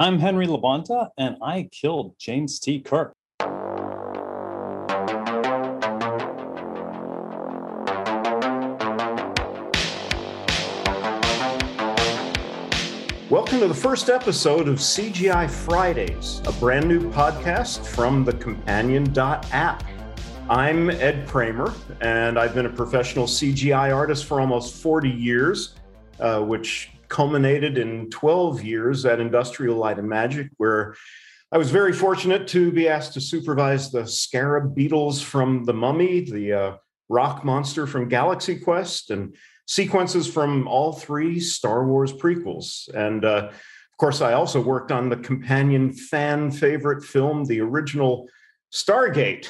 I'm Henry LaBounta, and I killed James T. Kirk. Welcome to the first episode of CGI Fridays, a brand new podcast from the Companion.app. I'm Ed Kramer, and I've been a professional CGI artist for almost 40 years, uh, which culminated in 12 years at Industrial Light and Magic, where I was very fortunate to be asked to supervise the scarab beetles from The Mummy, the uh, rock monster from Galaxy Quest, and sequences from all three Star Wars prequels. And uh, of course, I also worked on the companion fan favorite film, the original Stargate.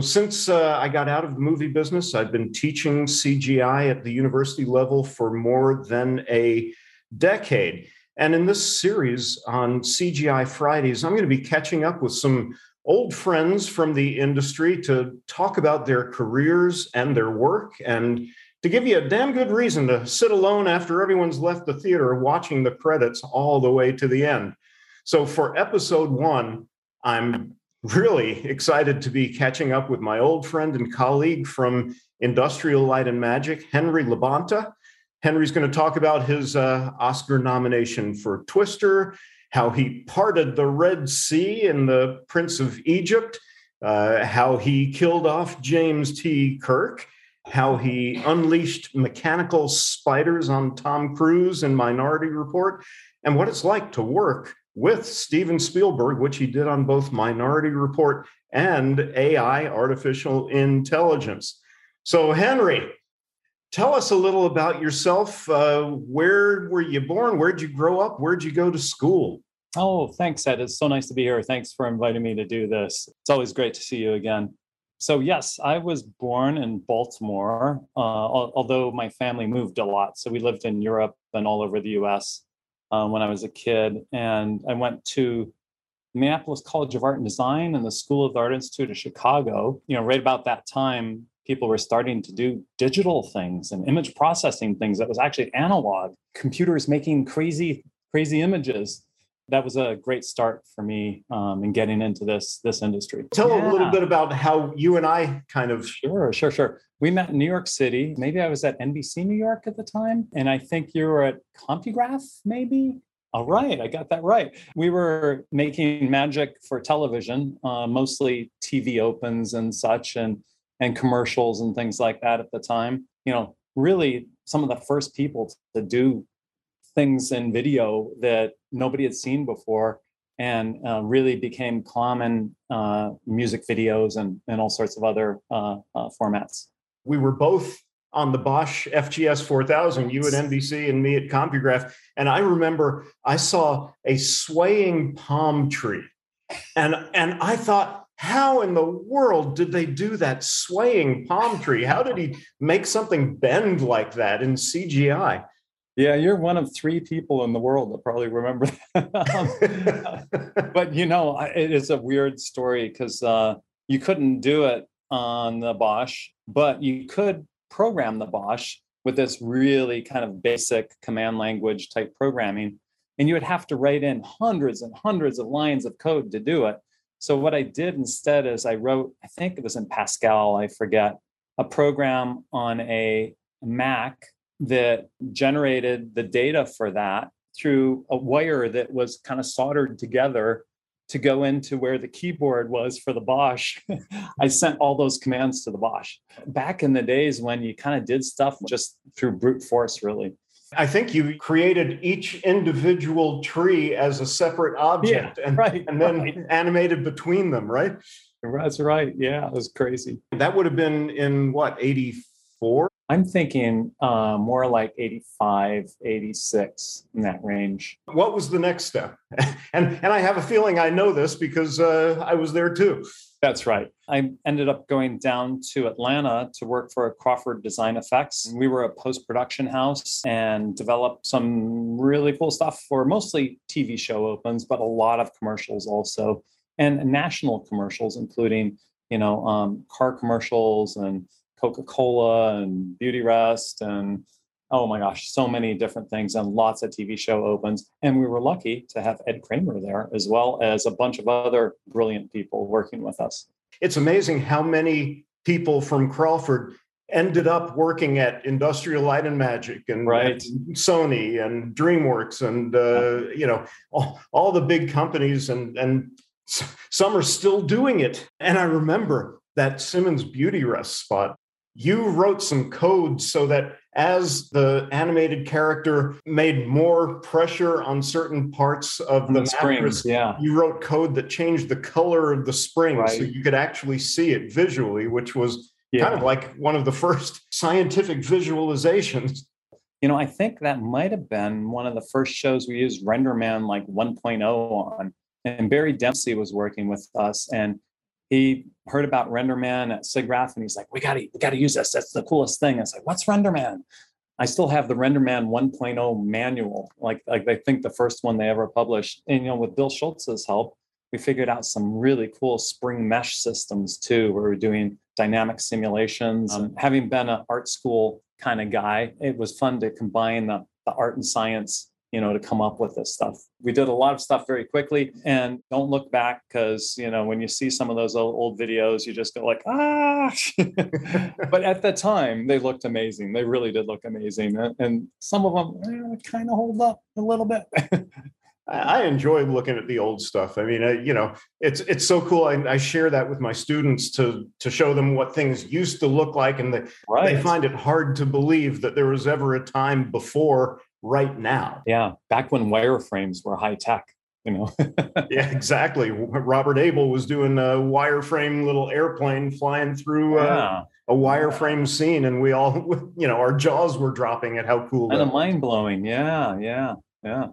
Since uh, I got out of the movie business, I've been teaching CGI at the university level for more than a decade. And in this series on CGI Fridays, I'm going to be catching up with some old friends from the industry to talk about their careers and their work and to give you a damn good reason to sit alone after everyone's left the theater watching the credits all the way to the end. So for episode one, I'm really excited to be catching up with my old friend and colleague from Industrial Light and Magic, Henry LaBounta. Henry's going to talk about his uh, Oscar nomination for Twister, how he parted the Red Sea in The Prince of Egypt, uh, how he killed off James T. Kirk, how he unleashed mechanical spiders on Tom Cruise in Minority Report, and what it's like to work with Steven Spielberg, which he did on both Minority Report and AI, artificial intelligence. So, Henry, tell us a little about yourself. Uh, where were you born? Where'd you grow up? Where'd you go to school? Oh, thanks, Ed. It's so nice to be here. Thanks for inviting me to do this. It's always great to see you again. So, yes, I was born in Baltimore, uh, although my family moved a lot. So, we lived in Europe and all over the US uh, when I was a kid. And I went to Minneapolis College of Art and Design and the School of the Art Institute of Chicago. You know, right about that time, people were starting to do digital things and image processing things that was actually analog, computers making crazy, crazy images that was a great start for me um, in getting into this this industry. Tell yeah. a little bit about how you and I kind of sure, sure, sure. We met in New York City. Maybe I was at NBC New York at the time, and I think you were at CompuGraph, maybe. All right, I got that right. We were making magic for television, uh, mostly TV opens and such, and and commercials and things like that at the time. You know, really some of the first people to do things in video that nobody had seen before and uh, really became common uh, music videos and, and all sorts of other uh, uh formats. We were both on the Bosch FGS 4000, you at NBC and me at CompuGraph. And I remember I saw a swaying palm tree. And, and I thought, how in the world did they do that swaying palm tree? How did he make something bend like that in CGI? Yeah, you're one of three people in the world that probably remember that. um, but you know, it is a weird story because uh, you couldn't do it on the Bosch, but you could program the Bosch with this really kind of basic command language type programming. And you would have to write in hundreds and hundreds of lines of code to do it. So what I did instead is I wrote, I think it was in Pascal, I forget, a program on a Mac that generated the data for that through a wire that was kind of soldered together to go into where the keyboard was for the Bosch. I sent all those commands to the Bosch. Back in the days when you kind of did stuff just through brute force, really. I think you created each individual tree as a separate object yeah, and, right, and then right. animated between them, right? That's right. Yeah, it was crazy. That would have been in what, 84? I'm thinking uh, more like 85, 86 in that range. What was the next step? and and I have a feeling I know this because uh, I was there too. That's right. I ended up going down to Atlanta to work for Crawford Design Effects. We were a post production house and developed some really cool stuff for mostly TV show opens, but a lot of commercials also, and national commercials, including you know um, car commercials and Coca Cola and Beauty Rest and oh my gosh, so many different things and lots of TV show opens. And we were lucky to have Ed Kramer there as well as a bunch of other brilliant people working with us. It's amazing how many people from Crawford ended up working at Industrial Light and Magic and, right. and Sony and DreamWorks and uh, you know all, all the big companies and and some are still doing it. And I remember that Simmons Beauty Rest spot. You wrote some code so that as the animated character made more pressure on certain parts of the, the springs, yeah. you wrote code that changed the color of the spring right. so you could actually see it visually, which was yeah. kind of like one of the first scientific visualizations. You know, I think that might have been one of the first shows we used RenderMan like 1.0 on. And Barry Dempsey was working with us and he heard about RenderMan at SIGGRAPH and he's like, we gotta, we gotta use this. That's the coolest thing. I was like, what's RenderMan? I still have the RenderMan 1.0 manual, like, like I think the first one they ever published. And, you know, with Bill Schultz's help, we figured out some really cool spring mesh systems too, where we're doing dynamic simulations. Um, having been an art school kind of guy, it was fun to combine the, the art and science, you know, to come up with this stuff. We did a lot of stuff very quickly and don't look back because, you know, when you see some of those old, old videos, you just go like, ah. but at the time, they looked amazing. They really did look amazing. And some of them eh, kind of hold up a little bit. I enjoy looking at the old stuff. I mean, you know, it's it's so cool. I, I, share that with my students to to show them what things used to look like, and right. they find it hard to believe that there was ever a time before right now. Yeah, back when wireframes were high tech. You know. yeah, exactly. Robert Abel was doing a wireframe little airplane flying through uh, a wireframe scene, and we all, you know, our jaws were dropping at how cool. Kind of mind blowing. Yeah, yeah, yeah.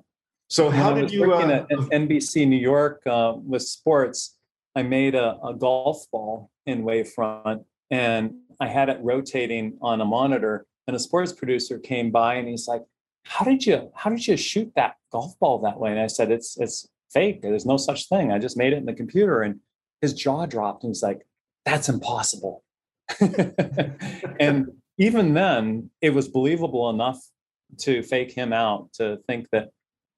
So how did you? Working uh, at NBC New York uh, with sports, I made a, a golf ball in Wavefront, and I had it rotating on a monitor. And a sports producer came by, and he's like, "How did you? How did you shoot that golf ball that way?" And I said, "It's it's fake. There's no such thing. I just made it in the computer." And his jaw dropped, and he's like, "That's impossible." and even then, it was believable enough to fake him out to think that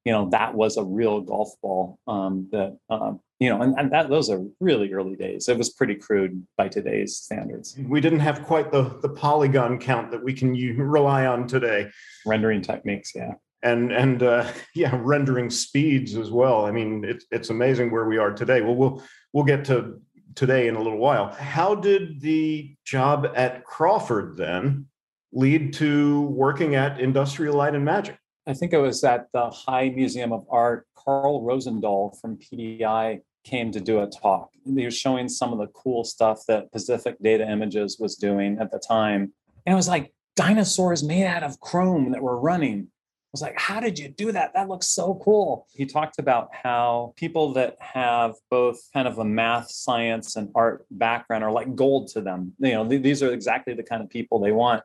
you know that was a real golf ball um, that um, you know and, and that those are really early days. It was pretty crude by today's standards. We didn't have quite the the polygon count that we can rely on today. Rendering techniques yeah. And and uh, yeah rendering speeds as well. I mean it's it's amazing where we are today. Well we'll we'll get to today in a little while. How did the job at crawford then lead to working at industrial light and magic? I think it was at the High Museum of Art, Carl Rosendahl from PDI came to do a talk. He was showing some of the cool stuff that Pacific Data Images was doing at the time. And it was like dinosaurs made out of chrome that were running. I was like, how did you do that? That looks so cool. He talked about how people that have both kind of a math, science, and art background are like gold to them. You know, th- these are exactly the kind of people they want.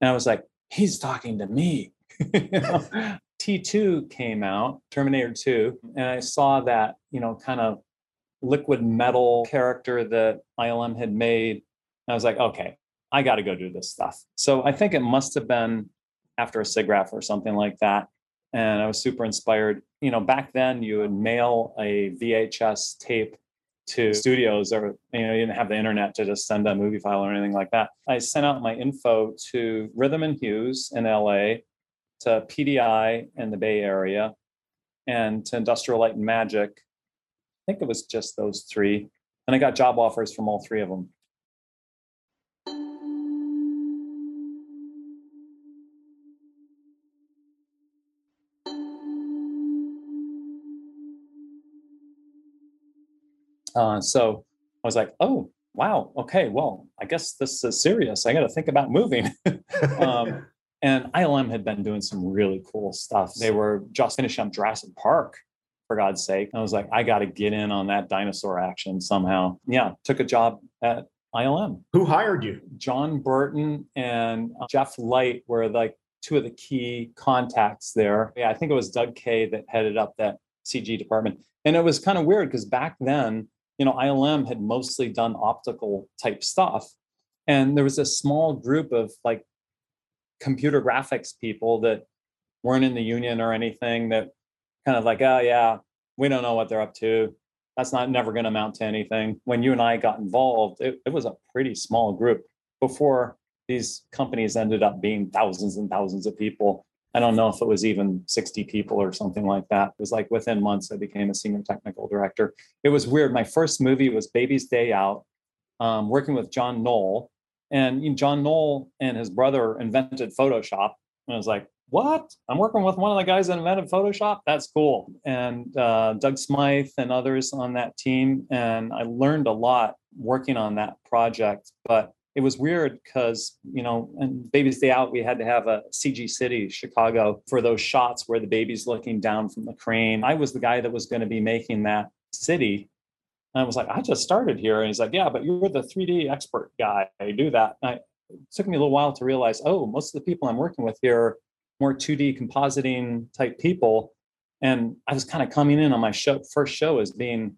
And I was like, he's talking to me. T2 came out, Terminator 2, and I saw that, you know, kind of liquid metal character that ILM had made. And I was like, okay, I got to go do this stuff. So I think it must have been after a SIGGRAPH or something like that. And I was super inspired. You know, back then you would mail a VHS tape to studios or you know you didn't have the internet to just send a movie file or anything like that i sent out my info to rhythm and hues in la to PDI in the Bay Area and to Industrial Light and Magic. I think it was just those three. And I got job offers from all three of them. Uh, so I was like, oh, wow, okay, well, I guess this is serious. I got to think about moving. um, and ILM had been doing some really cool stuff. They were just finishing up Jurassic Park, for God's sake. I was like, I got to get in on that dinosaur action somehow. Yeah, took a job at ILM. Who hired you? John Berton and uh, Jeff Light were like two of the key contacts there. Yeah, I think it was Doug Kay that headed up that CG department. And it was kind of weird because back then, you know, ILM had mostly done optical type stuff. And there was a small group of like computer graphics people that weren't in the union or anything that kind of like, oh yeah, we don't know what they're up to. That's not never going to amount to anything. When you and I got involved, it, it was a pretty small group before these companies ended up being thousands and thousands of people. I don't know if it was even 60 people or something like that. It was like within months, I became a senior technical director. It was weird. My first movie was Baby's Day Out, um, working with John Knoll. And John Knoll and his brother invented Photoshop. And I was like, what? I'm working with one of the guys that invented Photoshop? That's cool. And uh, Doug Smythe and others on that team. And I learned a lot working on that project. But it was weird because you know and baby's day out we had to have a cg city chicago for those shots where the baby's looking down from the crane i was the guy that was going to be making that city and i was like i just started here and he's like yeah but you're the 3d expert guy i do that I, it took me a little while to realize oh most of the people i'm working with here more 2d compositing type people and i was kind of coming in on my show first show as being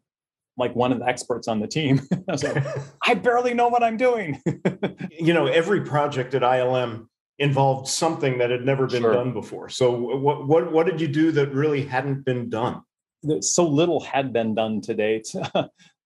like one of the experts on the team. I was like, I barely know what I'm doing. you know, every project at ILM involved something that had never been sure. done before. So what what what did you do that really hadn't been done? So little had been done to date.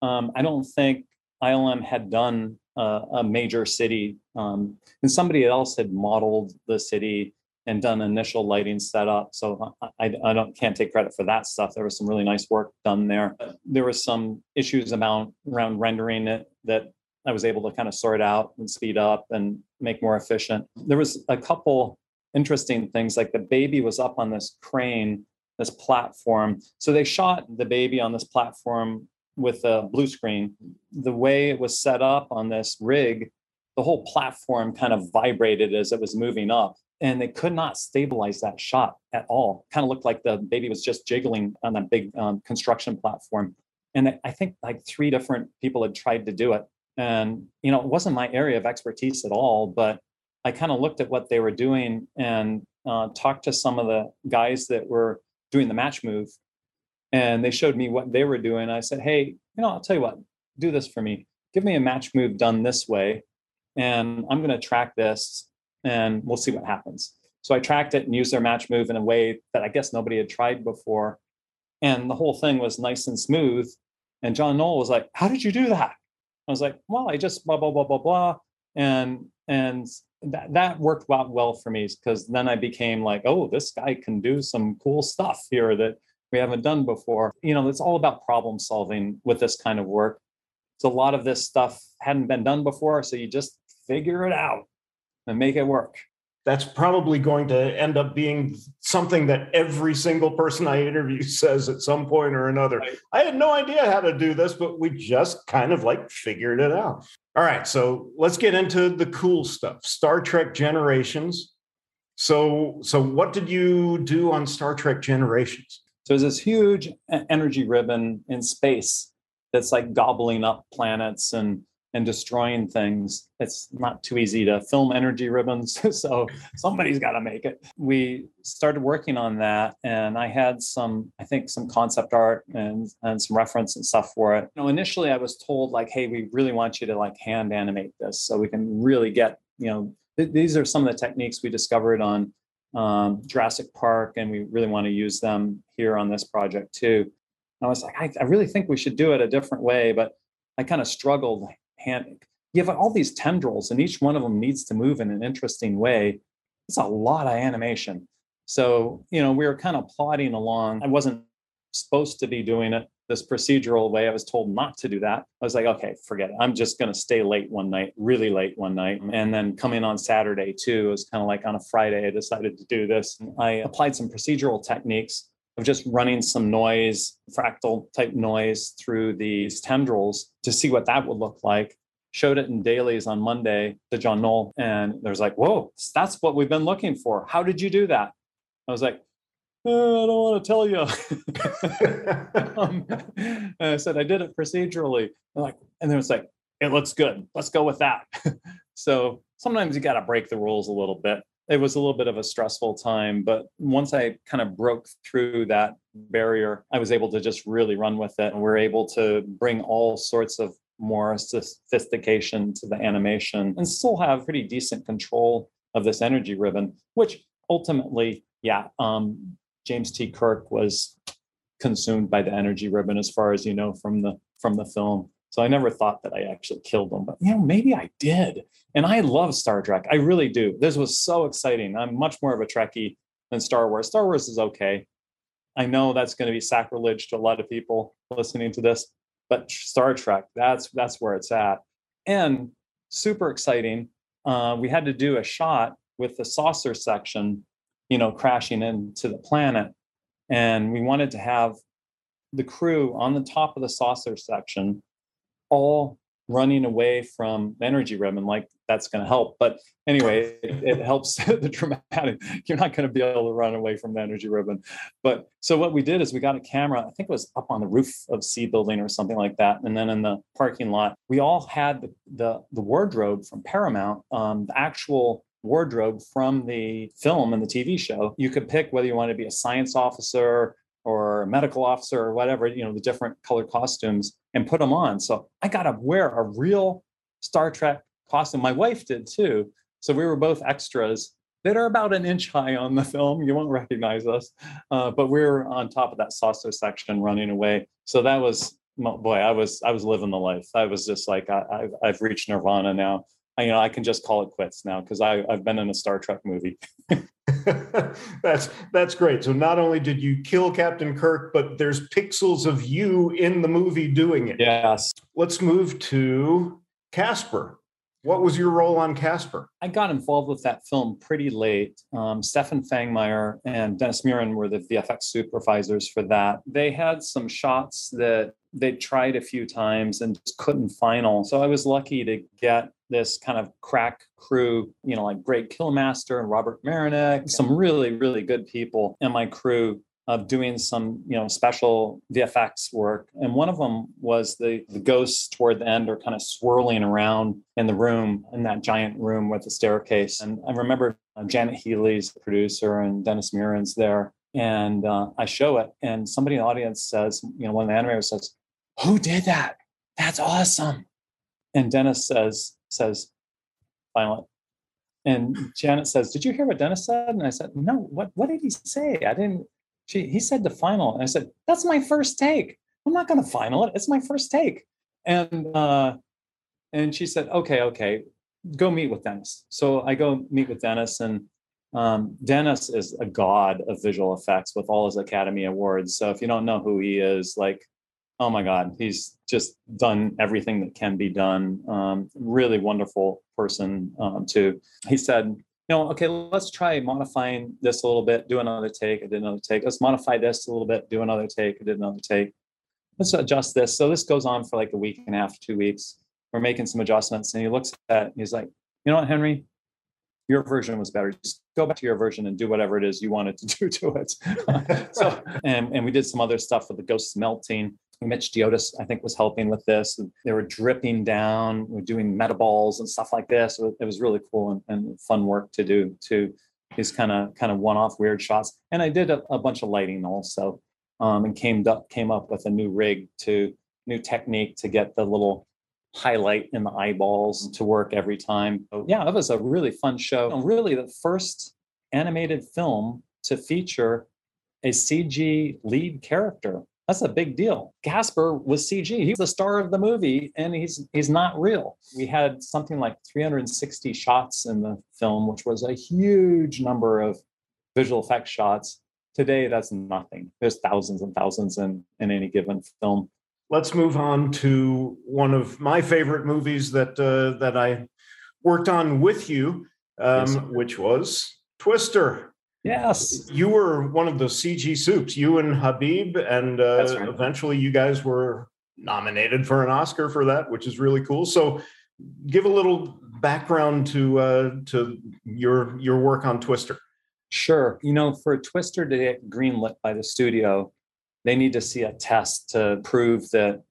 um, I don't think ILM had done uh, a major city, um, and somebody else had modeled the city and done initial lighting setup. So I, I don't can't take credit for that stuff. There was some really nice work done there. There was some issues about around rendering it that I was able to kind of sort out and speed up and make more efficient. There was a couple interesting things like the baby was up on this crane, this platform. So they shot the baby on this platform with a blue screen. The way it was set up on this rig, the whole platform kind of vibrated as it was moving up and they could not stabilize that shot at all. Kind of looked like the baby was just jiggling on that big um, construction platform. And I think like three different people had tried to do it. And, you know, it wasn't my area of expertise at all, but I kind of looked at what they were doing and uh, talked to some of the guys that were doing the match move. And they showed me what they were doing. I said, hey, you know, I'll tell you what, do this for me. Give me a match move done this way. And I'm going to track this and we'll see what happens. So I tracked it and used their match move in a way that I guess nobody had tried before. And the whole thing was nice and smooth. And John Knoll was like, How did you do that? I was like, Well, I just blah, blah, blah, blah, blah. And and that, that worked out well for me because then I became like, oh, this guy can do some cool stuff here that we haven't done before. You know, it's all about problem solving with this kind of work. So a lot of this stuff hadn't been done before. So you just figure it out and make it work. That's probably going to end up being something that every single person I interview says at some point or another. Right. I had no idea how to do this, but we just kind of like figured it out. All right, so let's get into the cool stuff. Star Trek Generations. So, so what did you do on Star Trek Generations? So there's this huge energy ribbon in space that's like gobbling up planets and and destroying things. It's not too easy to film energy ribbons, so somebody's got to make it. We started working on that, and I had some, I think, some concept art and and some reference and stuff for it. You know, initially I was told like, "Hey, we really want you to like hand animate this, so we can really get you know." Th- these are some of the techniques we discovered on um, Jurassic Park, and we really want to use them here on this project too. I was like, I, I really think we should do it a different way, but I kind of struggled hand you have all these tendrils and each one of them needs to move in an interesting way. It's a lot of animation. So you know we were kind of plodding along. I wasn't supposed to be doing it this procedural way. I was told not to do that. I was like okay forget it. I'm just going to stay late one night really late one night. And then come in on saturday too it was kind of like on a friday i decided to do this. I applied some procedural techniques of just running some noise, fractal type noise through these tendrils to see what that would look like. Showed it in dailies on Monday to John Knoll, and there's like, "Whoa, that's what we've been looking for. How did you do that?" I was like, oh, "I don't want to tell you." um, and I said, "I did it procedurally." They're like, and then it's like, "It looks good. Let's go with that." so sometimes you got to break the rules a little bit it was a little bit of a stressful time but once i kind of broke through that barrier i was able to just really run with it and we're able to bring all sorts of more sophistication to the animation and still have pretty decent control of this energy ribbon, which ultimately, yeah, um, James T. Kirk was consumed by the energy ribbon, as far as you know from the from the film. So I never thought that I actually killed them, but you know, maybe I did. And I love Star Trek. I really do. This was so exciting. I'm much more of a Trekkie than Star Wars. Star Wars is okay. I know that's going to be sacrilege to a lot of people listening to this, but Star Trek, that's that's where it's at. And super exciting. Uh, we had to do a shot with the saucer section, you know, crashing into the planet, and we wanted to have the crew on the top of the saucer section all running away from energy ribbon like that's going to help. But anyway it, it helps the dramatic you're not going to be able to run away from the energy ribbon but so what we did is we got a camera i think it was up on the roof of c building or something like that. And then in the parking lot we all had the the, the wardrobe from paramount um, the actual wardrobe from the film and the tv show. You could pick whether you want to be a science officer or medical officer or whatever, you know, the different color costumes and put them on. So I got to wear a real Star Trek costume. My wife did too. So we were both extras that are about an inch high on the film. You won't recognize us, uh, but we are on top of that saucer section running away. So that was boy, I was I was living the life. I was just like I, I've reached nirvana now. I, you know, I can just call it quits now because I I've been in a Star Trek movie. that's that's great. So not only did you kill Captain Kirk, but there's pixels of you in the movie doing it. Yes. Let's move to Casper. What was your role on Casper? I got involved with that film pretty late. Um, Stefen Fangmeier and Dennis Muren were the VFX supervisors for that. They had some shots that they tried a few times and just couldn't final. So I was lucky to get this kind of crack crew, you know, like Greg Killmaster and Robert Marinick, some really, really good people in my crew of doing some, you know, special VFX work. And one of them was the, the ghosts toward the end are kind of swirling around in the room, in that giant room with the staircase. And I remember uh, Janet Healy's producer and Dennis Muren's there. And uh, I show it, and somebody in the audience says, you know, one of the animators says, Who did that? That's awesome. And Dennis says, says, final And Janet says, Did you hear what Dennis said? And I said, No, what, what did he say? I didn't. She, he said the final. And I said, That's my first take. I'm not going to final it. It's my first take. And, uh, and she said, Okay, okay, go meet with Dennis. So I go meet with Dennis, and um, Dennis is a god of visual effects with all his Academy Awards. So if you don't know who he is, like oh my God, he's just done everything that can be done. Um, really wonderful person um, too. He said, you know, okay, let's try modifying this a little bit, do another take. I did another take. Let's modify this a little bit, do another take. I did another take. Let's adjust this. So this goes on for like a week and a half, two weeks. We're making some adjustments. And he looks at, he's like, you know what, Henry, your version was better. Just go back to your version and do whatever it is you wanted to do to it. so, and, and we did some other stuff with the ghosts melting. Mitch Diotis, I think, was helping with this. They were dripping down, we doing metaballs and stuff like this. It was really cool and, and fun work to do to these kind of kind of one-off weird shots. And I did a, a bunch of lighting also, um, and came up came up with a new rig to new technique to get the little highlight in the eyeballs to work every time. So yeah, it was a really fun show. And really the first animated film to feature a CG lead character. That's a big deal. Casper was CG. He's the star of the movie and he's he's not real. We had something like 360 shots in the film, which was a huge number of visual effects shots. Today that's nothing. There's thousands and thousands in, in any given film let's move on to one of my favorite movies that uh, that I worked on with you, um, yes. which was Twister. Yes, you were one of the CG soups. You and Habib, and uh, right. eventually you guys were nominated for an Oscar for that, which is really cool. So, give a little background to uh, to your your work on Twister. Sure. You know, for Twister to get greenlit by the studio, they need to see a test to prove that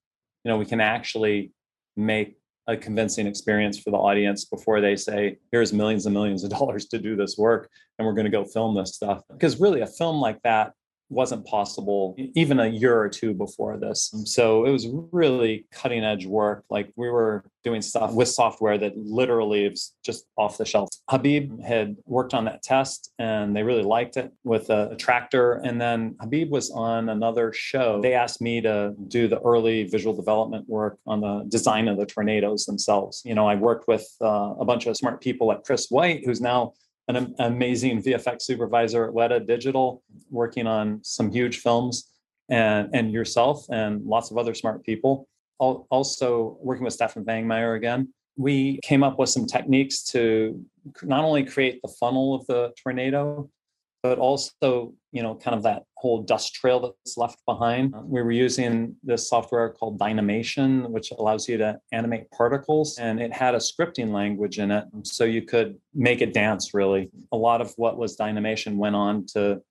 you know we can actually make a convincing experience for the audience before they say here's millions and millions of dollars to do this work and we're going to go film this stuff. Because really a film like that wasn't possible even a year or two before this. So it was really cutting edge work. Like we were doing stuff with software that literally is just off the shelf. Habib had worked on that test and they really liked it with a, a tractor. And then Habib was on another show. They asked me to do the early visual development work on the design of the tornadoes themselves. You know, I worked with uh, a bunch of smart people like Chris White, who's now an amazing VFX supervisor at Weta Digital, working on some huge films, and and yourself and lots of other smart people. Also working with Stefen Fangmeier again. We came up with some techniques to not only create the funnel of the tornado, but also you know kind of that whole dust trail that's left behind. We were using this software called dynamation which allows you to animate particles and it had a scripting language in it so you could make it dance really. A lot of what was dynamation went on to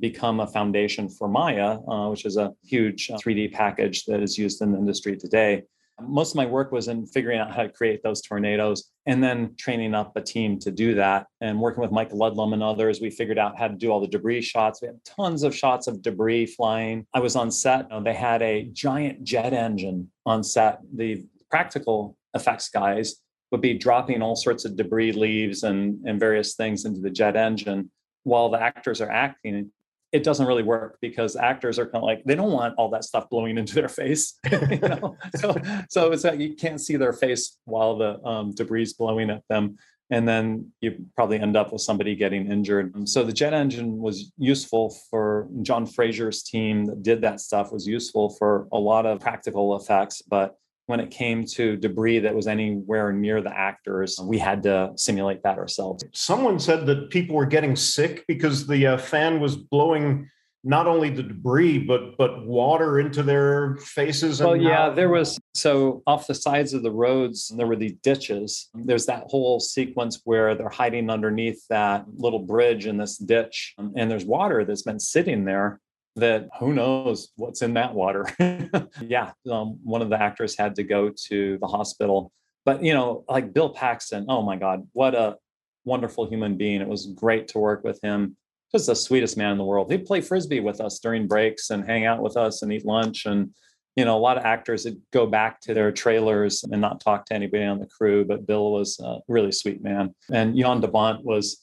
become a foundation for maya uh, which is a huge 3d uh, package that is used in the industry today most of my work was in figuring out how to create those tornadoes and then training up a team to do that and working with Mike Ludlum and others. We figured out how to do all the debris shots. We had tons of shots of debris flying. I was on set. Uh, they had a giant jet engine on set. The practical effects guys would be dropping all sorts of debris, leaves, and, and various things into the jet engine while the actors are acting it doesn't really work because actors are kind of like they don't want all that stuff blowing into their face you know? So so it's like you can't see their face while the um, debris is blowing at them. And then you probably end up with somebody getting injured. So the jet engine was useful for john frazier's team that did that stuff was useful for a lot of practical effects but when it came to debris that was anywhere near the actors, we had to simulate that ourselves. Someone said that people were getting sick because the uh, fan was blowing not only the debris but but water into their faces. well, yeah, there was so off the sides of the roads there were these ditches. There's that whole sequence where they're hiding underneath that little bridge in this ditch, and there's water that's been sitting there that who knows what's in that water. yeah, um, one of the actors had to go to the hospital. But, you know, like Bill Paxton, oh my God, what a wonderful human being. It was great to work with him. Just the sweetest man in the world. He'd play frisbee with us during breaks and hang out with us and eat lunch. And, you know, a lot of actors would go back to their trailers and not talk to anybody on the crew. But Bill was a really sweet man. And Jan de Bont was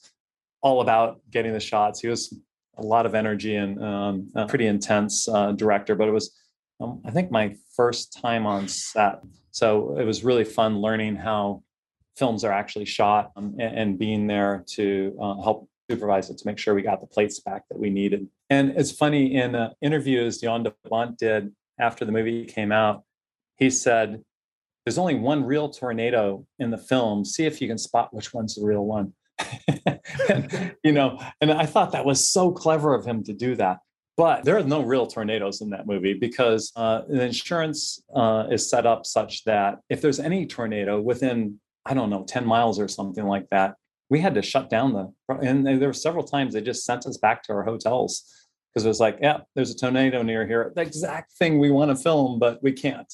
all about getting the shots. He was a lot of energy and um, a pretty intense uh, director. But it was, um, I think, my first time on set, so it was really fun learning how films are actually shot um, and, and, being there to uh, help supervise it to make sure we got the plates back that we needed. And it's funny in uh, interviews Jan de Bont did after the movie came out, he said, "There's only one real tornado in the film. See if you can spot which one's the real one." And, you know, and I thought that was so clever of him to do that. But there are no real tornadoes in that movie because uh, the insurance uh, is set up such that if there's any tornado within, I don't know, 10 miles or something like that, we had to shut down the. And there were several times they just sent us back to our hotels because it was like, yeah, there's a tornado near here. The exact thing we want to film, but we can't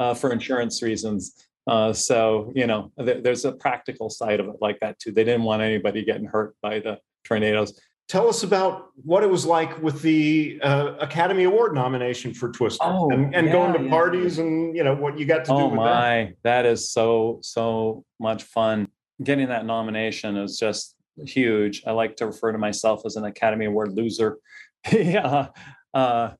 uh, for insurance reasons. Uh, so you know, th- there's a practical side of it like that too. They didn't want anybody getting hurt by the tornadoes. Tell us about what it was like with the uh, Academy Award nomination for Twister, oh, and, and yeah, going to yeah, parties, yeah. and you know what you got to oh do. Oh my, that. that is so so much fun. Getting that nomination is just huge. I like to refer to myself as an Academy Award loser. yeah. Uh,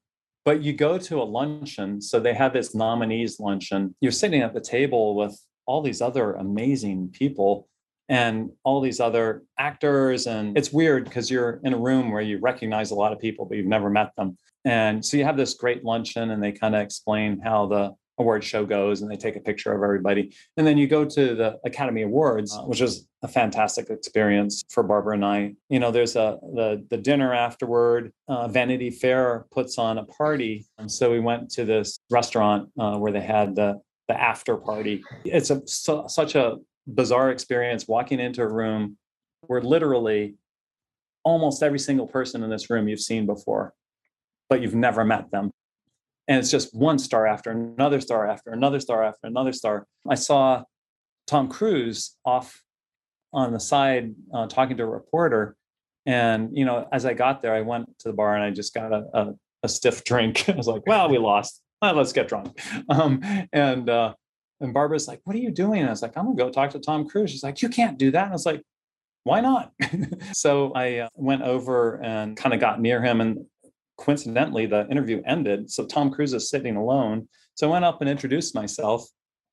but you go to a luncheon, so they have this nominees luncheon. You're sitting at the table with all these other amazing people and all these other actors. And it's weird because you're in a room where you recognize a lot of people, but you've never met them. And so you have this great luncheon, and they kind of explain how the award show goes and they take a picture of everybody. And then you go to the Academy Awards, uh, which is a fantastic experience for Barbara and I. You know, there's a the the dinner afterward. Uh, Vanity Fair puts on a party, and so we went to this restaurant uh, where they had the the after party. It's a so, such a bizarre experience walking into a room where literally almost every single person in this room you've seen before, but you've never met them and it's just one star after another star after another star after another star. I saw Tom Cruise off on the side uh, talking to a reporter, And you know, as I got there, I went to the bar and I just got a, a, a stiff drink. I was like, "Well, we lost. Well, let's get drunk." Um, and uh, and Barbara's like, "What are you doing?" And I was like, "I'm gonna go talk to Tom Cruise." She's like, "You can't do that." And I was like, "Why not?" so I uh, went over and kind of got near him, and coincidentally, the interview ended. So Tom Cruise is sitting alone. So I went up and introduced myself,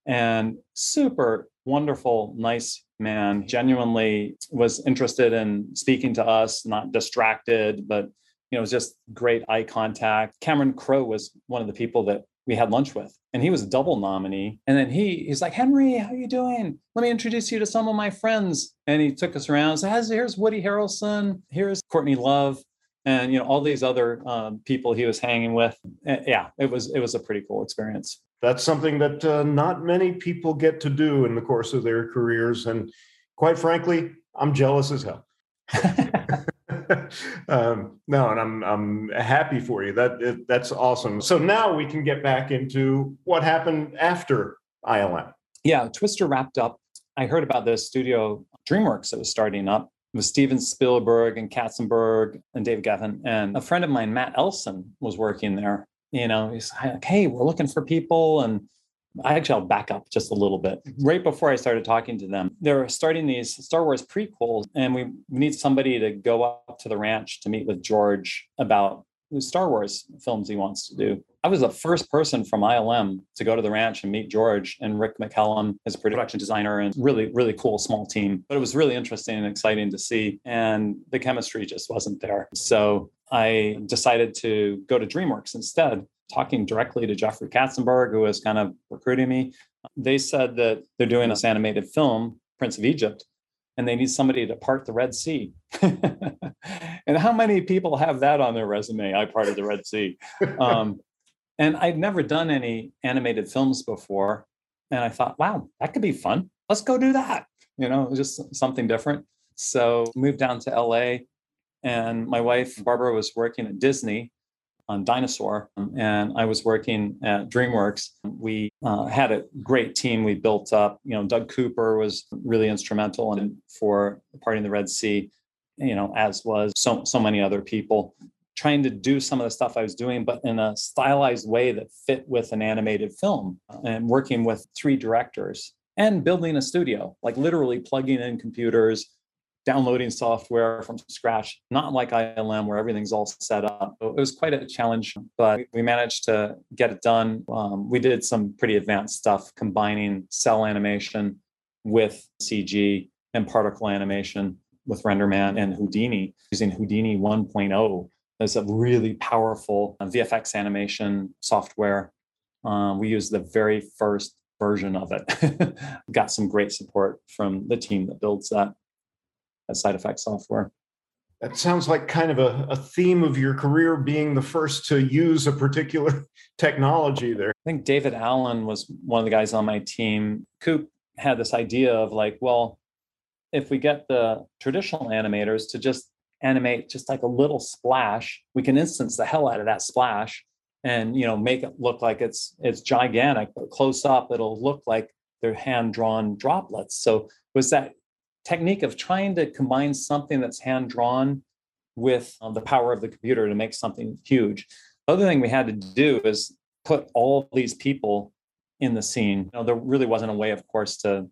and super wonderful, nice man. Genuinely was interested in speaking to us, not distracted, but you know, it was just great eye contact. Cameron Crowe was one of the people that we had lunch with and he was a double nominee and then he he's like henry how you doing let me introduce you to some of my friends and he took us around so here's woody harrelson here's courtney love and you know all these other um, people he was hanging with and yeah it was it was a pretty cool experience that's something that uh, not many people get to do in the course of their careers and quite frankly i'm jealous as hell um, no, and I'm I'm happy for you. That it, that's awesome. So now we can get back into what happened after ILM. Yeah, Twister wrapped up. I heard about the studio DreamWorks that was starting up. It was Steven Spielberg and Katzenberg and Dave Geffen. And a friend of mine, Matt Elson, was working there. You know, he's like, hey, we're looking for people. And I actually I'll back up just a little bit. Right before I started talking to them, they're starting these Star Wars prequels, and we need somebody to go up to the ranch to meet with George about Star Wars films he wants to do. I was the first person from ILM to go to the ranch and meet George and Rick McCallum as a production designer and really, really cool small team. But it was really interesting and exciting to see. And the chemistry just wasn't there. So I decided to go to DreamWorks instead talking directly to Jeffrey Katzenberg, who was kind of recruiting me, they said that they're doing this animated film, Prince of Egypt, and they need somebody to part the Red Sea. and how many people have that on their resume? I parted the Red Sea. Um, and I'd never done any animated films before. And I thought, wow, that could be fun. Let's go do that. You know, just something different. So moved down to LA and my wife Barbara was working at Disney on Dinosaur, and I was working at DreamWorks. We uh, had a great team we built up. You know, Doug Cooper was really instrumental in for parting the Red Sea. You know, as was so so many other people trying to do some of the stuff I was doing, but in a stylized way that fit with an animated film and working with three directors and building a studio, like literally plugging in computers, downloading software from scratch, not like ILM where everything's all set up. It was quite a challenge, but we managed to get it done. Um, we did some pretty advanced stuff combining cel animation with CG and particle animation with RenderMan and Houdini using Houdini 1.0 as a really powerful VFX animation software. Um, we used the very first version of it. Got some great support from the team that builds that side effect software. That sounds like kind of a, a theme of your career being the first to use a particular technology there. I think David Allen was one of the guys on my team. Coop had this idea of like, well, if we get the traditional animators to just animate just like a little splash, we can instance the hell out of that splash and you know make it look like it's it's gigantic, but close up it'll look like they're hand drawn droplets. So was that technique of trying to combine something that's hand drawn with um, the power of the computer to make something huge. The other thing we had to do is put all these people in the scene. You know, there really wasn't a way, of course, to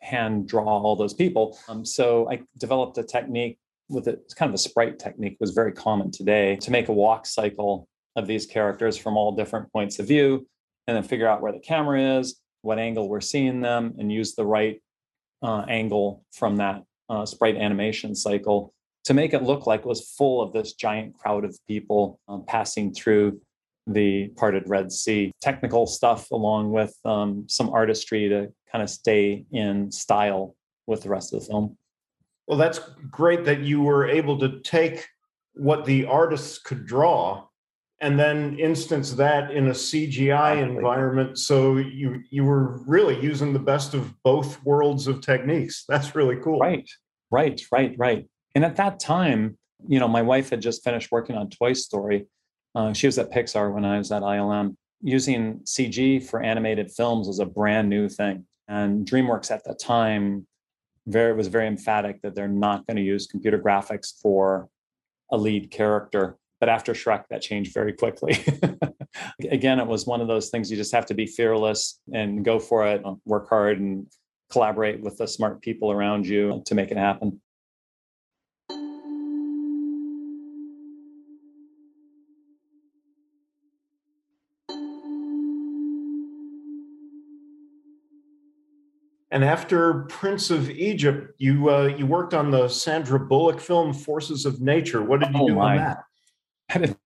hand draw all those people. Um, so I developed a technique with it. It's kind of a sprite technique was very common today to make a walk cycle of these characters from all different points of view and then figure out where the camera is, what angle we're seeing them, and use the right uh, angle from that uh, sprite animation cycle to make it look like it was full of this giant crowd of people um, passing through the parted Red Sea. Technical stuff along with um, some artistry to kind of stay in style with the rest of the film. Well, that's great that you were able to take what the artists could draw and then instance that in a CGI exactly. environment. So you you were really using the best of both worlds of techniques. That's really cool. Right, right, right, right. And at that time, you know, my wife had just finished working on Toy Story. Uh, she was at Pixar when I was at ILM. Using CG for animated films was a brand new thing, and DreamWorks at the time very was very emphatic that they're not going to use computer graphics for a lead character. But after Shrek, that changed very quickly. Again, it was one of those things you just have to be fearless and go for it, work hard, and collaborate with the smart people around you to make it happen. And after Prince of Egypt, you uh, you worked on the Sandra Bullock film Forces of Nature. What did you oh do my. on that?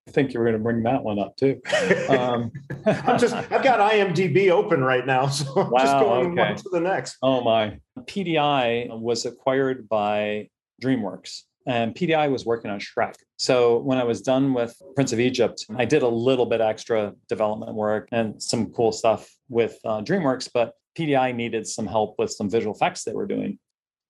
I think you were going to bring that one up too. Um, I'm just I've got IMDb open right now, so I'm wow, just going okay. one to the next. Oh my! PDI was acquired by DreamWorks, and PDI was working on Shrek. So when I was done with Prince of Egypt, I did a little bit extra development work and some cool stuff with uh, DreamWorks, but PDI needed some help with some visual effects they were doing.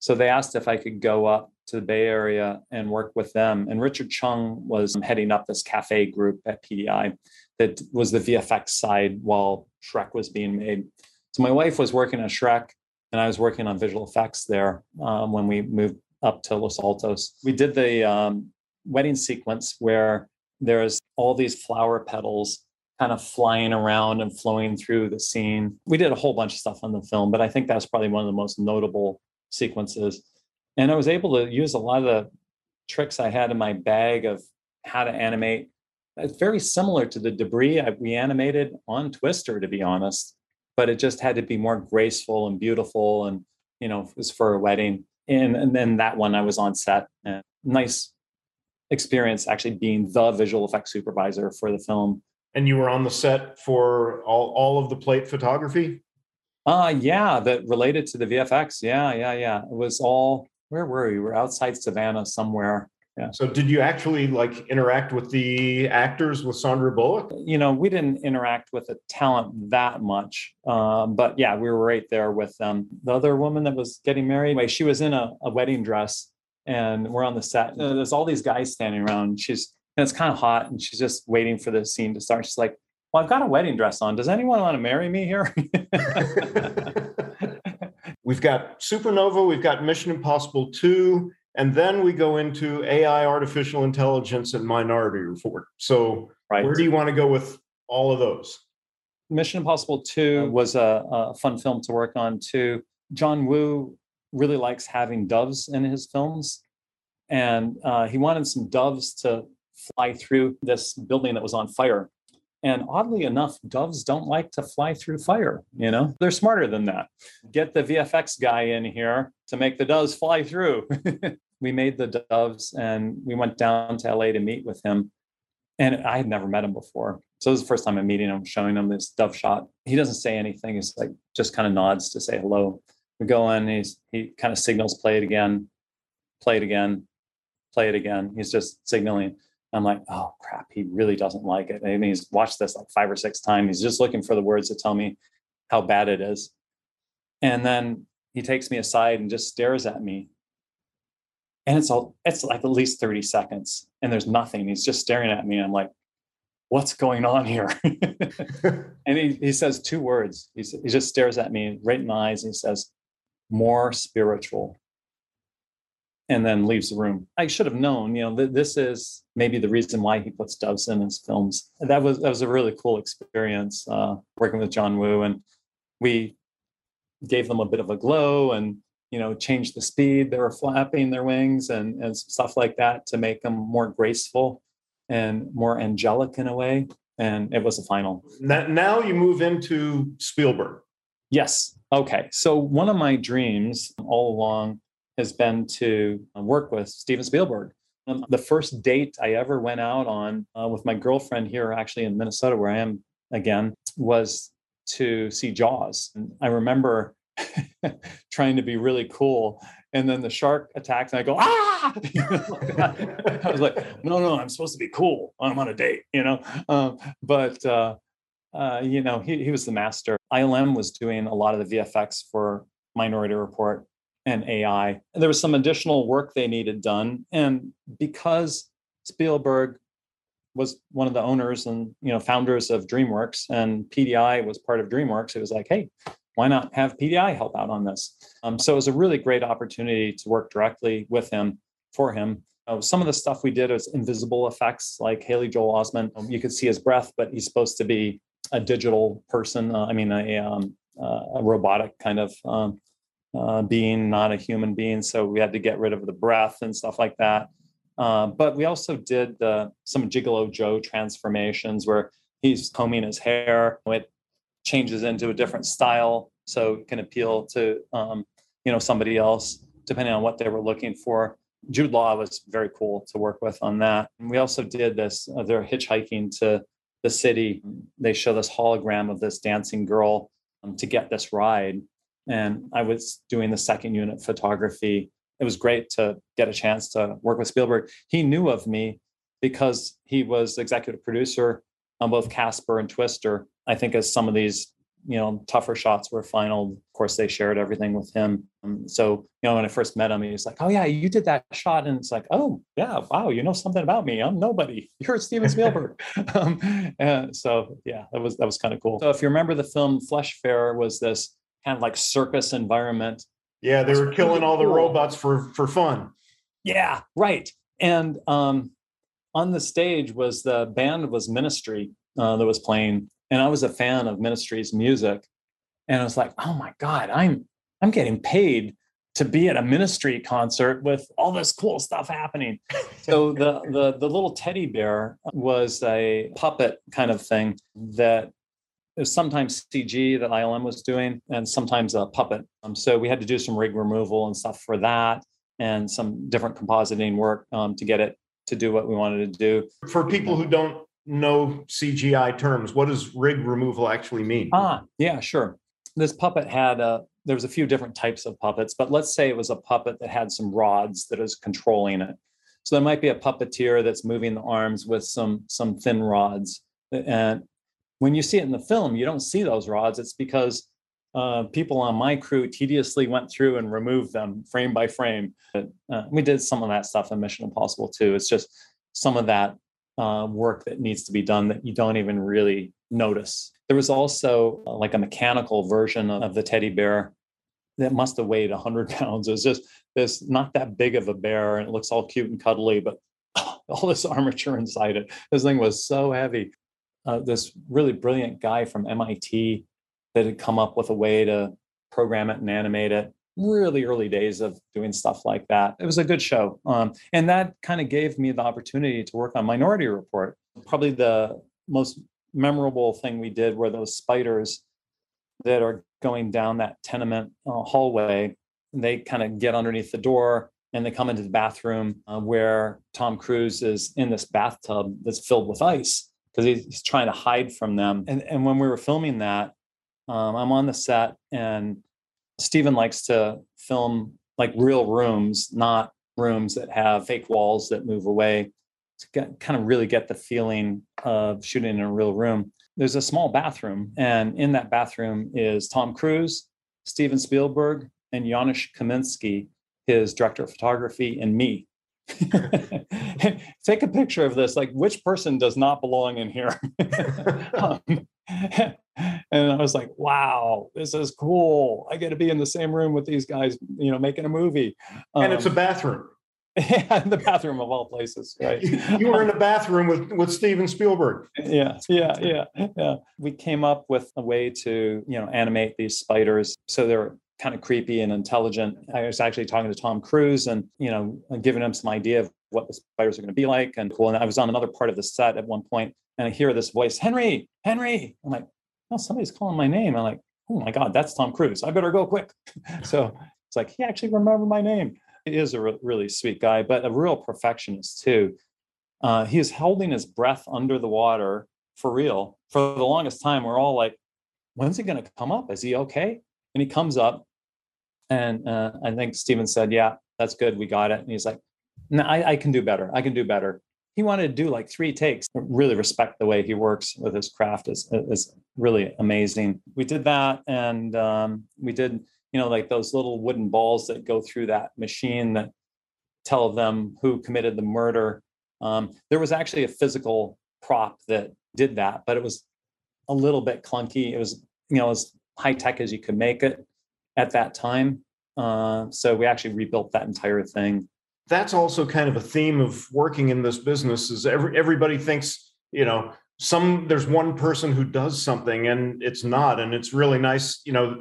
So they asked if I could go up to the Bay Area and work with them. And Richard Chuang was heading up this cafe group at PDI that was the VFX side while Shrek was being made. So my wife was working on Shrek and I was working on visual effects there um, when we moved up to Los Altos. We did the um, wedding sequence where there's all these flower petals kind of flying around and flowing through the scene. We did a whole bunch of stuff on the film, but I think that's probably one of the most notable sequences. And I was able to use a lot of the tricks I had in my bag of how to animate. It's very similar to the debris I, we animated on Twister, to be honest, but it just had to be more graceful and beautiful. And, you know, it was for a wedding. And, and then that one I was on set. And nice experience actually being the visual effects supervisor for the film and you were on the set for all, all of the plate photography? Uh yeah, that related to the VFX. Yeah, yeah, yeah. It was all where were we? We were outside Savannah somewhere. Yeah. So did you actually like interact with the actors with Sandra Bullock? You know, we didn't interact with the talent that much. Um, but yeah, we were right there with them. The other woman that was getting married, anyway, she was in a, a wedding dress and we're on the set. There's all these guys standing around. She's and it's kind of hot and she's just waiting for the scene to start she's like well i've got a wedding dress on. Does anyone want to marry me here? We've got supernova we've got mission impossible 2 and then we go into ai artificial intelligence and minority report. So right. where do you want to go with all of those? Mission impossible 2 was a, a fun film to work on too. John woo really likes having doves in his films and uh, he wanted some doves to fly through this building that was on fire. And oddly enough, doves don't like to fly through fire. You know, they're smarter than that. Get the VFX guy in here to make the doves fly through. we made the doves and we went down to LA to meet with him. And I had never met him before. So this is the first time I'm meeting him, showing him this dove shot. He doesn't say anything. He's like, just kind of nods to say hello. We go in, he's, he kind of signals, play it again, play it again, play it again. He's just signaling. I'm like, oh crap, he really doesn't like it. Mean, he's watched this like five or six times. He's just looking for the words to tell me how bad it is. And then he takes me aside and just stares at me. And it's all it's like at least 30 seconds. And there's nothing. He's just staring at me. And I'm like, what's going on here? and he, he says two words. He's, he just stares at me right in the eyes. And he says, more spiritual and then leaves the room. I should have known, you know, th- this is maybe the reason why he puts doves in his films. That was that was a really cool experience uh, working with John Woo, and we gave them a bit of a glow and you know changed the speed they were flapping their wings and and stuff like that to make them more graceful and more angelic in a way. And it was a final. Now you move into Spielberg. Yes. Okay. So one of my dreams all along has been to work with Steven Spielberg. Um, the first date I ever went out on uh, with my girlfriend here, actually in Minnesota, where I am again, was to see Jaws. And I remember trying to be really cool. And then the shark attacks, and I go, ah! I was like, no, no, I'm supposed to be cool. I'm on a date, you know? Um, but, uh, uh, you know, he, he was the master. ILM was doing a lot of the VFX for Minority Report and AI. And There was some additional work they needed done. And because Spielberg was one of the owners and you know founders of DreamWorks and PDI was part of DreamWorks, it was like, hey, why not have PDI help out on this? Um, so it was a really great opportunity to work directly with him for him. Uh, some of the stuff we did was invisible effects, like Haley Joel Osment. Um, you could see his breath, but he's supposed to be a digital person. Uh, I mean, a, um, uh, a robotic kind of um, uh, being, not a human being. So we had to get rid of the breath and stuff like that. Uh, but we also did some Gigolo Joe transformations where he's combing his hair. It changes into a different style, so it can appeal to um, you know somebody else depending on what they were looking for. Jude Law was very cool to work with on that. And we also did this. Uh, they're hitchhiking to the city. They show this hologram of this dancing girl um, to get this ride, and I was doing the second unit photography. It was great to get a chance to work with Spielberg. He knew of me because he was executive producer on both Casper and Twister. I think as some of these, you know, tougher shots were final, of course, they shared everything with him. Um, so, you know, when I first met him, he was like, "Oh yeah, you did that shot," and it's like, "Oh yeah, wow, you know something about me. I'm nobody. You're Steven Spielberg." um, so, yeah, that was that was kind of cool. So, if you remember the film Flesh Fair, was this kind of like circus environment. Yeah, they were killing all the robots for for fun. Yeah, right. And um, on the stage was the band was Ministry uh, that was playing, and I was a fan of Ministry's music, and I was like, oh my god, I'm I'm getting paid to be at a Ministry concert with all this cool stuff happening. so the the the little teddy bear was a puppet kind of thing that was sometimes CG that ILM was doing, and sometimes a puppet. Um, so we had to do some rig removal and stuff for that, and some different compositing work um, to get it to do what we wanted to do. For people who don't know CGI terms, what does rig removal actually mean? Ah, yeah, sure. This puppet had a there was a few different types of puppets, but let's say it was a puppet that had some rods that is controlling it. So there might be a puppeteer that's moving the arms with some some thin rods. And when you see it in the film, you don't see those rods. It's because uh, people on my crew tediously went through and removed them frame by frame. But, uh, we did some of that stuff in Mission Impossible too. It's just some of that uh, work that needs to be done that you don't even really notice. There was also uh, like a mechanical version of the teddy bear that must have weighed 100 pounds. It was just this not that big of a bear and it looks all cute and cuddly, but all this armature inside it. This thing was so heavy. Uh, this really brilliant guy from MIT that had come up with a way to program it and animate it really early days of doing stuff like that. It was a good show. Um, and that kind of gave me the opportunity to work on minority report. Probably the most memorable thing we did were those spiders that are going down that tenement uh, hallway. They kind of get underneath the door and they come into the bathroom uh, where tom cruise is in this bathtub that's filled with ice because he's, he's trying to hide from them and, and when we were filming that um, I'm on the set, and Steven likes to film like real rooms, not rooms that have fake walls that move away to get, kind of really get the feeling of shooting in a real room. There's a small bathroom, and in that bathroom is Tom Cruise, Steven Spielberg, and Janusz Kaminski, his director of photography, and me. Take a picture of this. Like, which person does not belong in here? um, and I was like, wow, this is cool. I get to be in the same room with these guys, you know, making a movie. Um, and it's a um, bathroom. Yeah, the bathroom of all places, right? you were in a bathroom with with Steven Spielberg. Yeah, yeah, yeah, yeah. We came up with a way to, you know, animate these spiders so they're kind of creepy and intelligent. I was actually talking to Tom Cruise and, you know, giving him some idea of what the spiders are going to be like and cool. And I was on another part of the set at one point and I hear this voice, Henry, Henry. I'm like, oh, somebody's calling my name. I'm like, oh my God, that's Tom Cruise. I better go quick. so it's like, he actually remembered my name. He is a re- really sweet guy, but a real perfectionist too. Uh, he is holding his breath under the water for real. For the longest time, we're all like, when's he going to come up? Is he okay? And he comes up, and uh, I think Steven said, yeah, that's good. We got it. And he's like, no, I, I can do better. I can do better he wanted to do like three takes. Really respect the way he works with his craft is is really amazing. We did that, and um, we did you know like those little wooden balls that go through that machine that tell them who committed the murder. Um, there was actually a physical prop that did that, but it was a little bit clunky. It was you know it was high tech as you could make it at that time. Uh, so we actually rebuilt that entire thing. That's also kind of a theme of working in this business. Is every everybody thinks you know some there's one person who does something and it's not, and it's really nice. You know,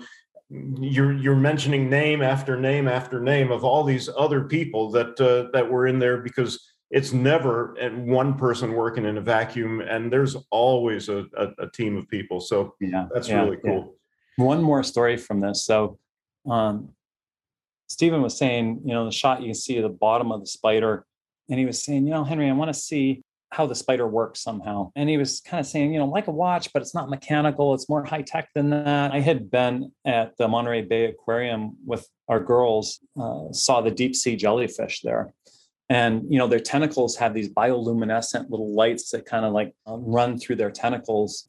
you're you're mentioning name after name after name of all these other people that uh, that were in there because it's never one person working in a vacuum and there's always a, a, a team of people so yeah that's yeah, really cool. One more story from this. So um, stephen was saying you know the shot you can see the bottom of the spider and he was saying you know henry i want to see how the spider works somehow. And he was kind of saying you know like a watch but it's not mechanical. It's more high tech than that. I had been at the monterey bay aquarium with our girls uh, saw the deep sea jellyfish there. And you know their tentacles have these bioluminescent little lights that kind of like run through their tentacles.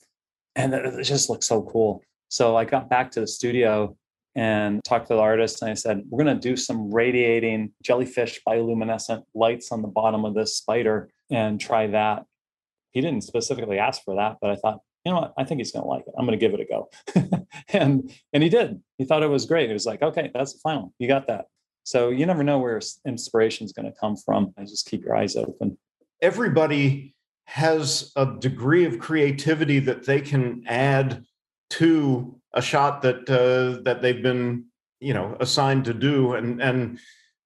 And it just looks so cool so i got back to the studio and talked to the artist and i said we're going to do some radiating jellyfish bioluminescent lights on the bottom of this spider and try that. He didn't specifically ask for that but i thought you know what? I think he's going to like it. I'm going to give it a go. And and he did. He thought it was great. He was like okay that's the final. You got that. So you never know where inspiration is going to come from. I just keep your eyes open. Everybody has a degree of creativity that they can add to a shot that uh, that they've been you know assigned to do, and and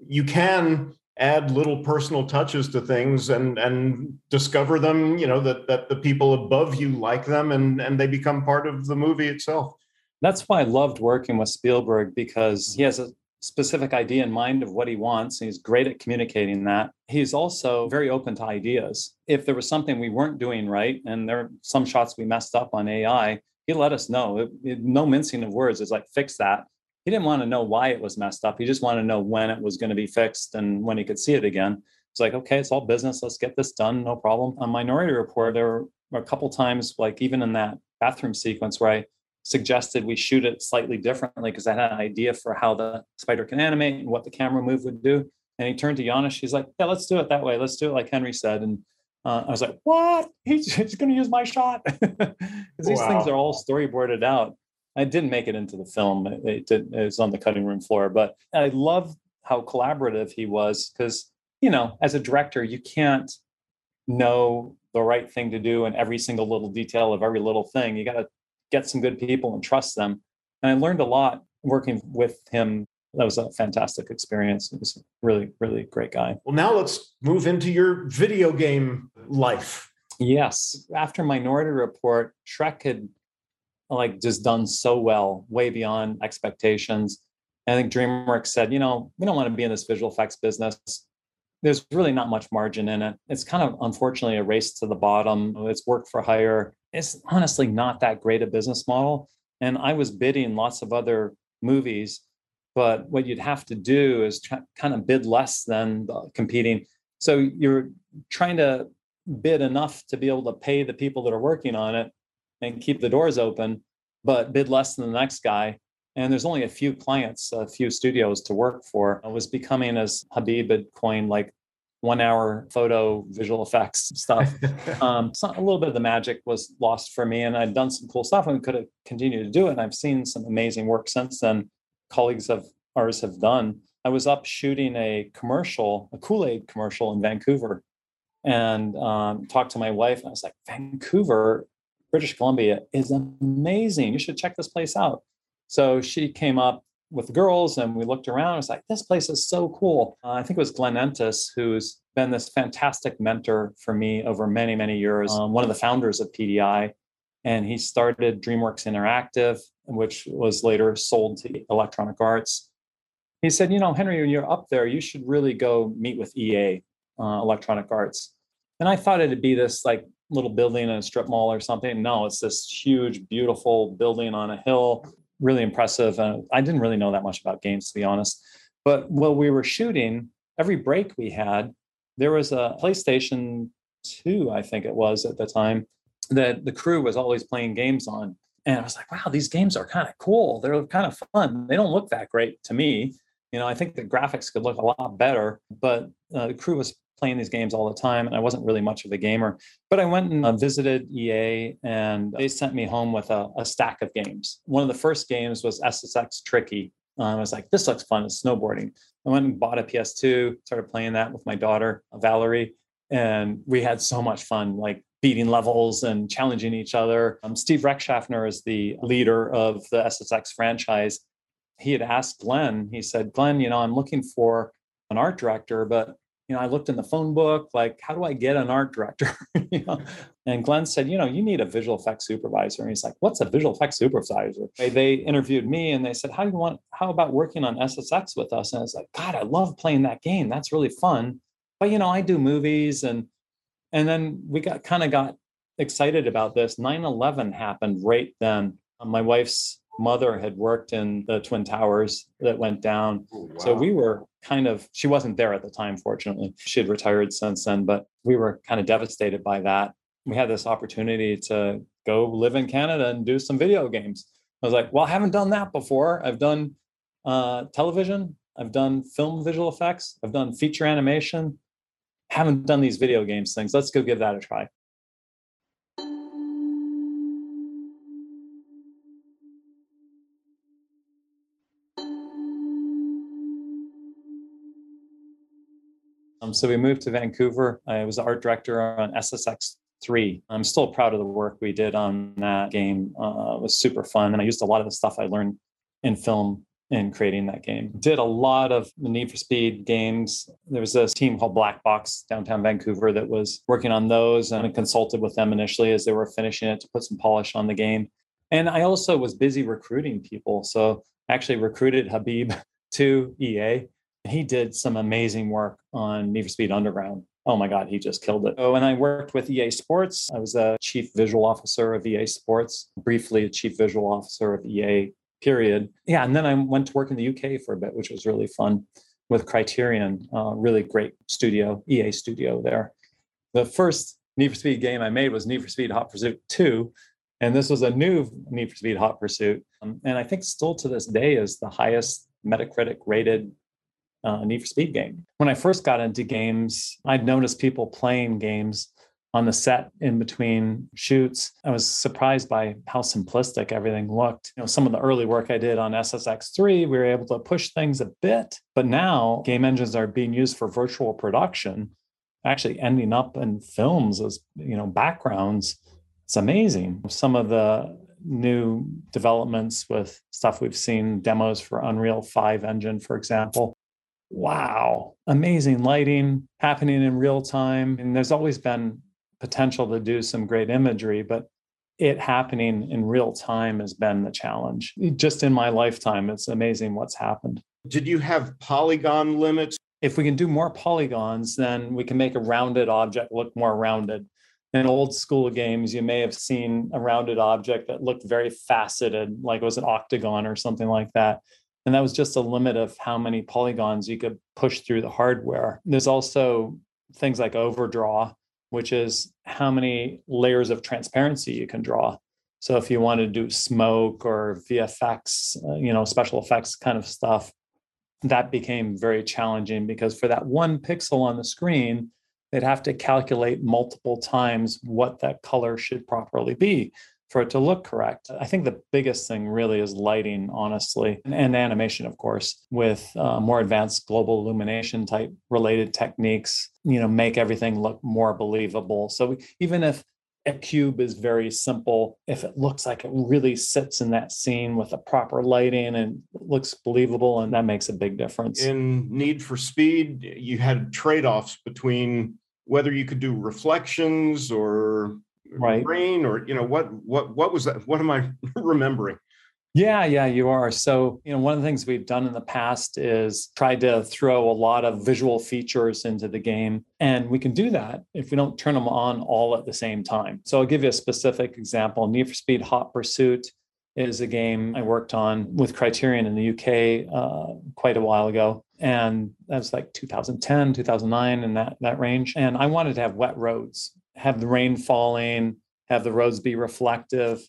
you can add little personal touches to things and and discover them you know that that the people above you like them and and they become part of the movie itself that's why i loved working with spielberg because he has a specific idea in mind of what he wants. And he's great at communicating that. He's also very open to ideas. If there was something we weren't doing right, and there are some shots we messed up on AI, he let us know. It, it, no mincing of words. It's like, fix that. He didn't want to know why it was messed up. He just wanted to know when it was going to be fixed and when he could see it again. It's like, okay, it's all business. Let's get this done. No problem. On Minority Report, there were a couple times, like even in that bathroom sequence where I suggested we shoot it slightly differently because I had an idea for how the spider can animate and what the camera move would do. And he turned to Janusz. He's like, "Yeah, let's do it that way. Let's do it like Henry said." And uh, I was like, "What? He's, he's going to use my shot?" Because these wow. things are all storyboarded out. I didn't make it into the film. It, did, it was on the cutting room floor, but I love how collaborative he was because you know, as a director, you can't know the right thing to do in every single little detail of every little thing. You got to get some good people and trust them. And I learned a lot working with him. That was a fantastic experience. He was really, really great guy. Well, now let's move into your video game life. Yes. After Minority Report, Shrek had like just done so well, way beyond expectations. I think DreamWorks said, you know, we don't want to be in this visual effects business. There's really not much margin in it. It's kind of unfortunately a race to the bottom. It's work for hire it's honestly not that great a business model. And I was bidding lots of other movies, but what you'd have to do is try, kind of bid less than the competing. So you're trying to bid enough to be able to pay the people that are working on it and keep the doors open, but bid less than the next guy. And there's only a few clients, a few studios to work for. It was becoming, as Habib had coined, like one hour photo visual effects stuff. um, so a little bit of the magic was lost for me, and I'd done some cool stuff and could have continued to do it. And I've seen some amazing work since then. Colleagues of ours have done. I was up shooting a commercial, a Kool Aid commercial in Vancouver, and um, talked to my wife. And I was like, Vancouver, British Columbia is amazing. You should check this place out. So she came up with the girls and we looked around. I was like, this place is so cool. Uh, I think it was Glenn Entis, who's been this fantastic mentor for me over many, many years, um, one of the founders of PDI. And he started DreamWorks Interactive, which was later sold to Electronic Arts. He said, you know, Henry, when you're up there, you should really go meet with EA, uh, Electronic Arts. And I thought it'd be this like little building in a strip mall or something. No, it's this huge, beautiful building on a hill really impressive. And I didn't really know that much about games, to be honest. But while we were shooting, every break we had, there was a PlayStation 2, I think it was at the time, that the crew was always playing games on. And I was like, wow, these games are kind of cool. They're kind of fun. They don't look that great to me. You know, I think the graphics could look a lot better, but uh, the crew was playing these games all the time, and I wasn't really much of a gamer. But I went and uh, visited EA, and they sent me home with a, a, stack of games. One of the first games was SSX Tricky. Um, I was like, this looks fun. It's snowboarding. I went and bought a PS2, started playing that with my daughter, Valerie, and we had so much fun, like beating levels and challenging each other. Um, Steve Rechtschaffner is the leader of the SSX franchise. He had asked Glenn, he said, Glenn, you know, I'm looking for an art director, but you know, I looked in the phone book, like, how do I get an art director? you know? And Glenn said, you know, you need a visual effects supervisor. And he's like, what's a visual effects supervisor? They interviewed me and they said, how do you want, how about working on SSX with us? And I was like, God, I love playing that game. That's really fun. But you know, I do movies and and then we got kind of got excited about this. 9-11 happened right then. My wife's mother had worked in the twin towers that went down. Oh, wow. so we were kind of she wasn't there at the time fortunately. She had retired since then but we were kind of devastated by that. We had this opportunity to go live in canada and do some video games. I was like well i haven't done that before. I've done uh, television. I've done film visual effects. I've done feature animation haven't done these video games things let's go give that a try Um, so we moved to Vancouver. I was the art director on SSX 3. I'm still proud of the work we did on that game. Uh, it was super fun. And I used a lot of the stuff I learned in film in creating that game. Did a lot of the Need for Speed games. There was a team called Black Box downtown Vancouver that was working on those and I consulted with them initially as they were finishing it to put some polish on the game. And I also was busy recruiting people. So I actually recruited Habib to EA he did some amazing work on Need for Speed Underground. Oh my God, he just killed it. Oh, and I worked with EA Sports. I was a chief visual officer of EA Sports, briefly a chief visual officer of EA, period. Yeah, and then I went to work in the UK for a bit, which was really fun with Criterion, uh, really great studio, EA studio there. The first Need for Speed game I made was Need for Speed Hot Pursuit 2. And this was a new Need for Speed Hot Pursuit. Um, and I think still to this day is the highest Metacritic rated uh, Need for Speed game. When I first got into games, I'd noticed people playing games on the set in between shoots. I was surprised by how simplistic everything looked. You know, some of the early work I did on SSX3, we were able to push things a bit, but now game engines are being used for virtual production, actually ending up in films as, you know, backgrounds. It's amazing. Some of the new developments with stuff we've seen demos for Unreal 5 engine, for example, wow, amazing lighting happening in real time. And there's always been potential to do some great imagery, but it happening in real time has been the challenge. Just in my lifetime, it's amazing what's happened. Did you have polygon limits? If we can do more polygons, then we can make a rounded object look more rounded. In old school games, you may have seen a rounded object that looked very faceted, like it was an octagon or something like that. And that was just a limit of how many polygons you could push through the hardware. There's also things like overdraw, which is how many layers of transparency you can draw. So if you want to do smoke or VFX, uh, you know, special effects kind of stuff, that became very challenging because for that one pixel on the screen, they'd have to calculate multiple times what that color should properly be for it to look correct. I think the biggest thing really is lighting, honestly, and, and animation, of course, with uh, more advanced global illumination type related techniques, you know, make everything look more believable. So even if a cube is very simple, if it looks like it really sits in that scene with the proper lighting and looks believable, and that makes a big difference. In Need for Speed, you had trade offs between whether you could do reflections or right. brain or you know what what what was that what am i remembering yeah, yeah, you are. So, you know, one of the things we've done in the past is tried to throw a lot of visual features into the game. And we can do that if we don't turn them on all at the same time. So, I'll give you a specific example Need for Speed Hot Pursuit is a game I worked on with Criterion in the UK uh, quite a while ago. And that was like 2010, 2009, in that, that range. And I wanted to have wet roads have the rain falling, have the roads be reflective.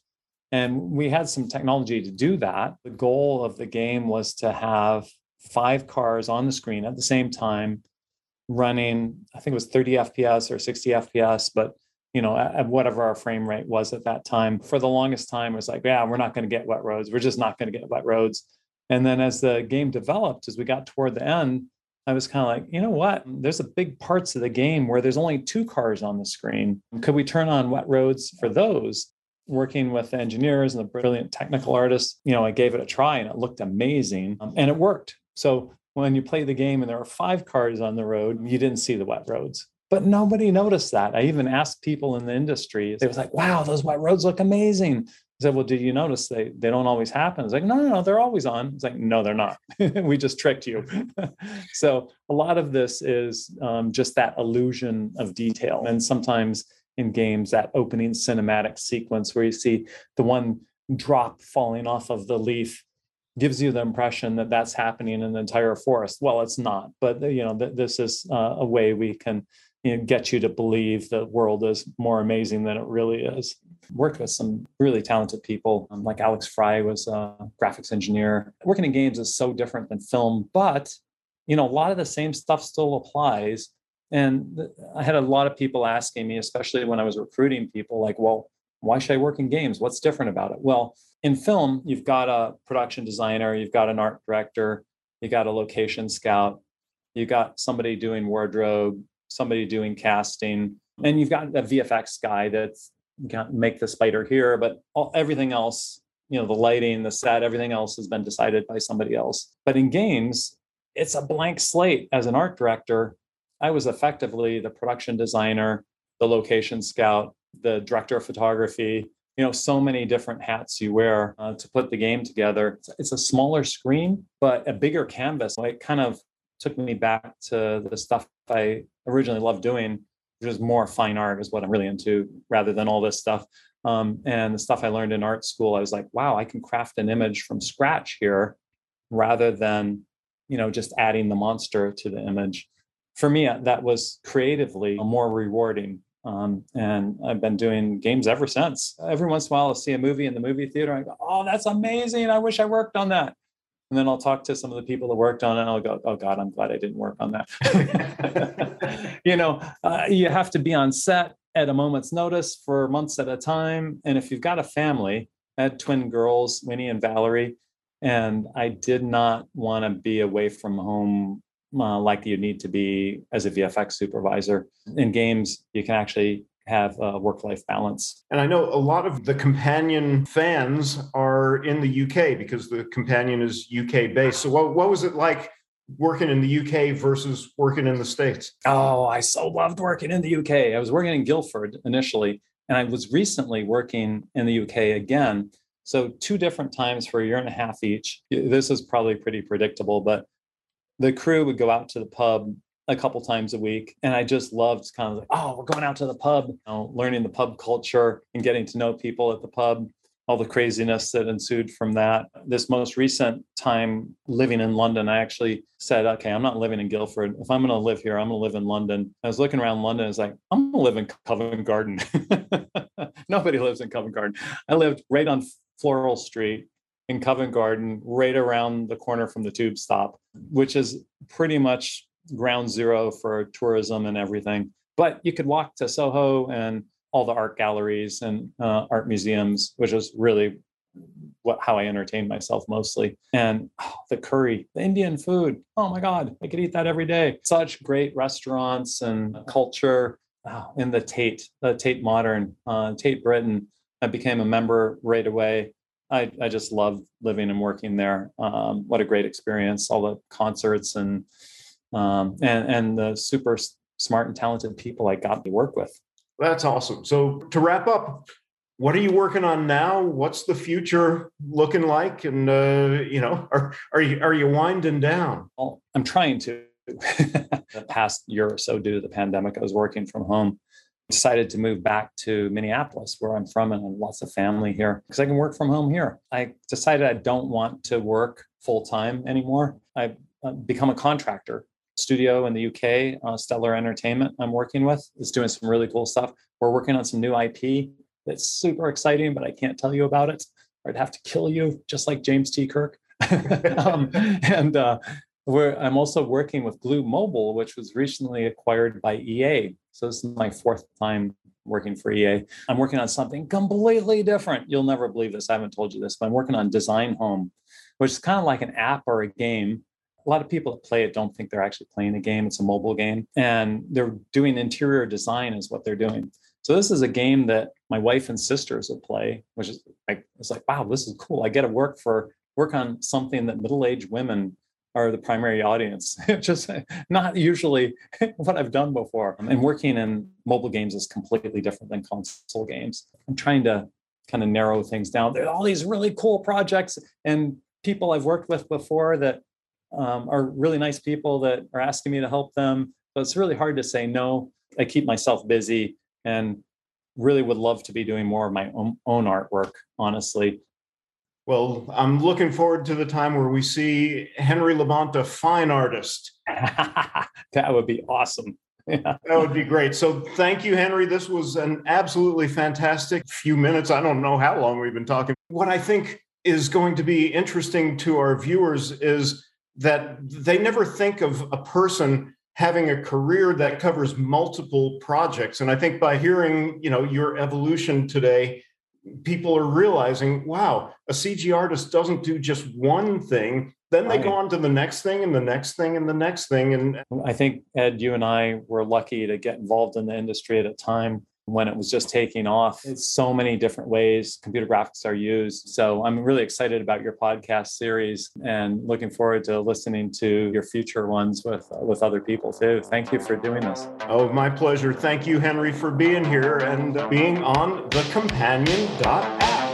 And we had some technology to do that. The goal of the game was to have five cars on the screen at the same time running, I think it was 30 FPS or 60 FPS, but you know, at, whatever our frame rate was at that time. For the longest time, it was like, yeah, we're not going to get wet roads. We're just not going to get wet roads. And then as the game developed, as we got toward the end, I was kind of like, you know what? There's a big parts of the game where there's only two cars on the screen. Could we turn on wet roads for those? Working with the engineers and the brilliant technical artists, you know, I gave it a try and it looked amazing um, and it worked. So when you play the game and there are five cars on the road, you didn't see the wet roads. But nobody noticed that. I even asked people in the industry, they was like, wow, those wet roads look amazing. I said, well, did you notice they they don't always happen? It's like, no, no, no, they're always on. It's like, no, they're not. we just tricked you. so a lot of this is um, just that illusion of detail. And sometimes in games, that opening cinematic sequence where you see the one drop falling off of the leaf gives you the impression that that's happening in the entire forest. Well, it's not, but you know, th- this is uh, a way we can you know, get you to believe the world is more amazing than it really is. Worked with some really talented people, um, like Alex Fry was a graphics engineer. Working in games is so different than film, but you know, a lot of the same stuff still applies. And I had a lot of people asking me, especially when I was recruiting people, like, well, why should I work in games? What's different about it? Well, in film, you've got a production designer, you've got an art director, you got a location scout, you got somebody doing wardrobe, somebody doing casting, and you've got a VFX guy that's got make the spider here, but all, everything else, you know, the lighting, the set, everything else has been decided by somebody else. But in games, it's a blank slate. As an art director, I was effectively the production designer, the location scout, the director of photography, you know so many different hats you wear uh, to put the game together it's a smaller screen but a bigger canvas it kind of took me back to the stuff i originally loved doing which is more fine art is what i'm really into rather than all this stuff um, and the stuff i learned in art school i was like wow i can craft an image from scratch here rather than you know just adding the monster to the image for me that was creatively more rewarding um, and I've been doing games ever since. Every once in a while, I'll see a movie in the movie theater. And I go, "Oh, that's amazing! I wish I worked on that." And then I'll talk to some of the people that worked on it, and I'll go, "Oh God, I'm glad I didn't work on that." you know, uh, you have to be on set at a moment's notice for months at a time, and if you've got a family, I had twin girls, Winnie and Valerie, and I did not want to be away from home uh, like you need to be as a VFX supervisor. In games, you can actually have a work life balance. And I know a lot of the companion fans are in the UK because the companion is UK based. So, what, what was it like? Working in the UK versus working in the States? Oh, I so loved working in the UK. I was working in Guildford initially, and I was recently working in the UK again. So, two different times for a year and a half each. This is probably pretty predictable, but the crew would go out to the pub a couple times a week and i just loved kind of like oh we're going out to the pub you know, learning the pub culture and getting to know people at the pub all the craziness that ensued from that. This most recent time living in london i actually said okay i'm not living in guildford. If i'm going to live here i'm going to live in london. I was looking around london i was like i'm going to live in covent garden. Nobody lives in covent garden. I lived right on floral street in Covent Garden, right around the corner from the tube stop, which is pretty much ground zero for tourism and everything. But you could walk to Soho and all the art galleries and uh, art museums, which is really what how I entertain myself mostly. And oh, the curry, the Indian food. Oh my God, I could eat that every day. Such great restaurants and culture. Oh, in the Tate, the Tate Modern, uh, Tate Britain. I became a member right away. I, I just love living and working there. Um, what a great experience! All the concerts and um, and and the super smart and talented people I got to work with. That's awesome. So to wrap up, what are you working on now? What's the future looking like? And uh, you know, are are you are you winding down? Well, I'm trying to. the past year or so, due to the pandemic, I was working from home decided to move back to Minneapolis, where I'm from, and lots of family here because I can work from home here. I decided I don't want to work full time anymore. I've uh, become a contractor. Studio in the UK, uh, Stellar Entertainment, I'm working with, is doing some really cool stuff. We're working on some new IP that's super exciting, but I can't tell you about it, I'd have to kill you, just like James T. Kirk. um, and uh, I'm also working with Glu Mobile, which was recently acquired by EA. So this is my fourth time working for EA. I'm working on something completely different. You'll never believe this. I haven't told you this, but I'm working on Design Home, which is kind of like an app or a game. A lot of people that play it don't think they're actually playing a game. It's a mobile game, and they're doing interior design is what they're doing. So this is a game that my wife and sisters would play, which is like it's like wow, this is cool. I get to work for work on something that middle-aged women are the primary audience. Just not usually what I've done before. And working in mobile games is completely different than console games. I'm trying to kind of narrow things down. There are all these really cool projects and people I've worked with before that um, are really nice people that are asking me to help them. But it's really hard to say no. I keep myself busy and really would love to be doing more of my own, own artwork, honestly. Well, I'm looking forward to the time where we see Henry LaBounta, a fine artist. that would be awesome. Yeah. That would be great. So thank you, Henry. This was an absolutely fantastic few minutes. I don't know how long we've been talking. What I think is going to be interesting to our viewers is that they never think of a person having a career that covers multiple projects. And I think by hearing, you know, your evolution today, people are realizing, wow, a CG artist doesn't do just one thing. Then they right. go on to the next thing and the next thing and the next thing. And I think, Ed, you and I were lucky to get involved in the industry at a time when it was just taking off. It's so many different ways computer graphics are used. So I'm really excited about your podcast series and looking forward to listening to your future ones with with other people too. Thank you for doing this. Oh, my pleasure. Thank you, Henry, for being here and being on the companion.app.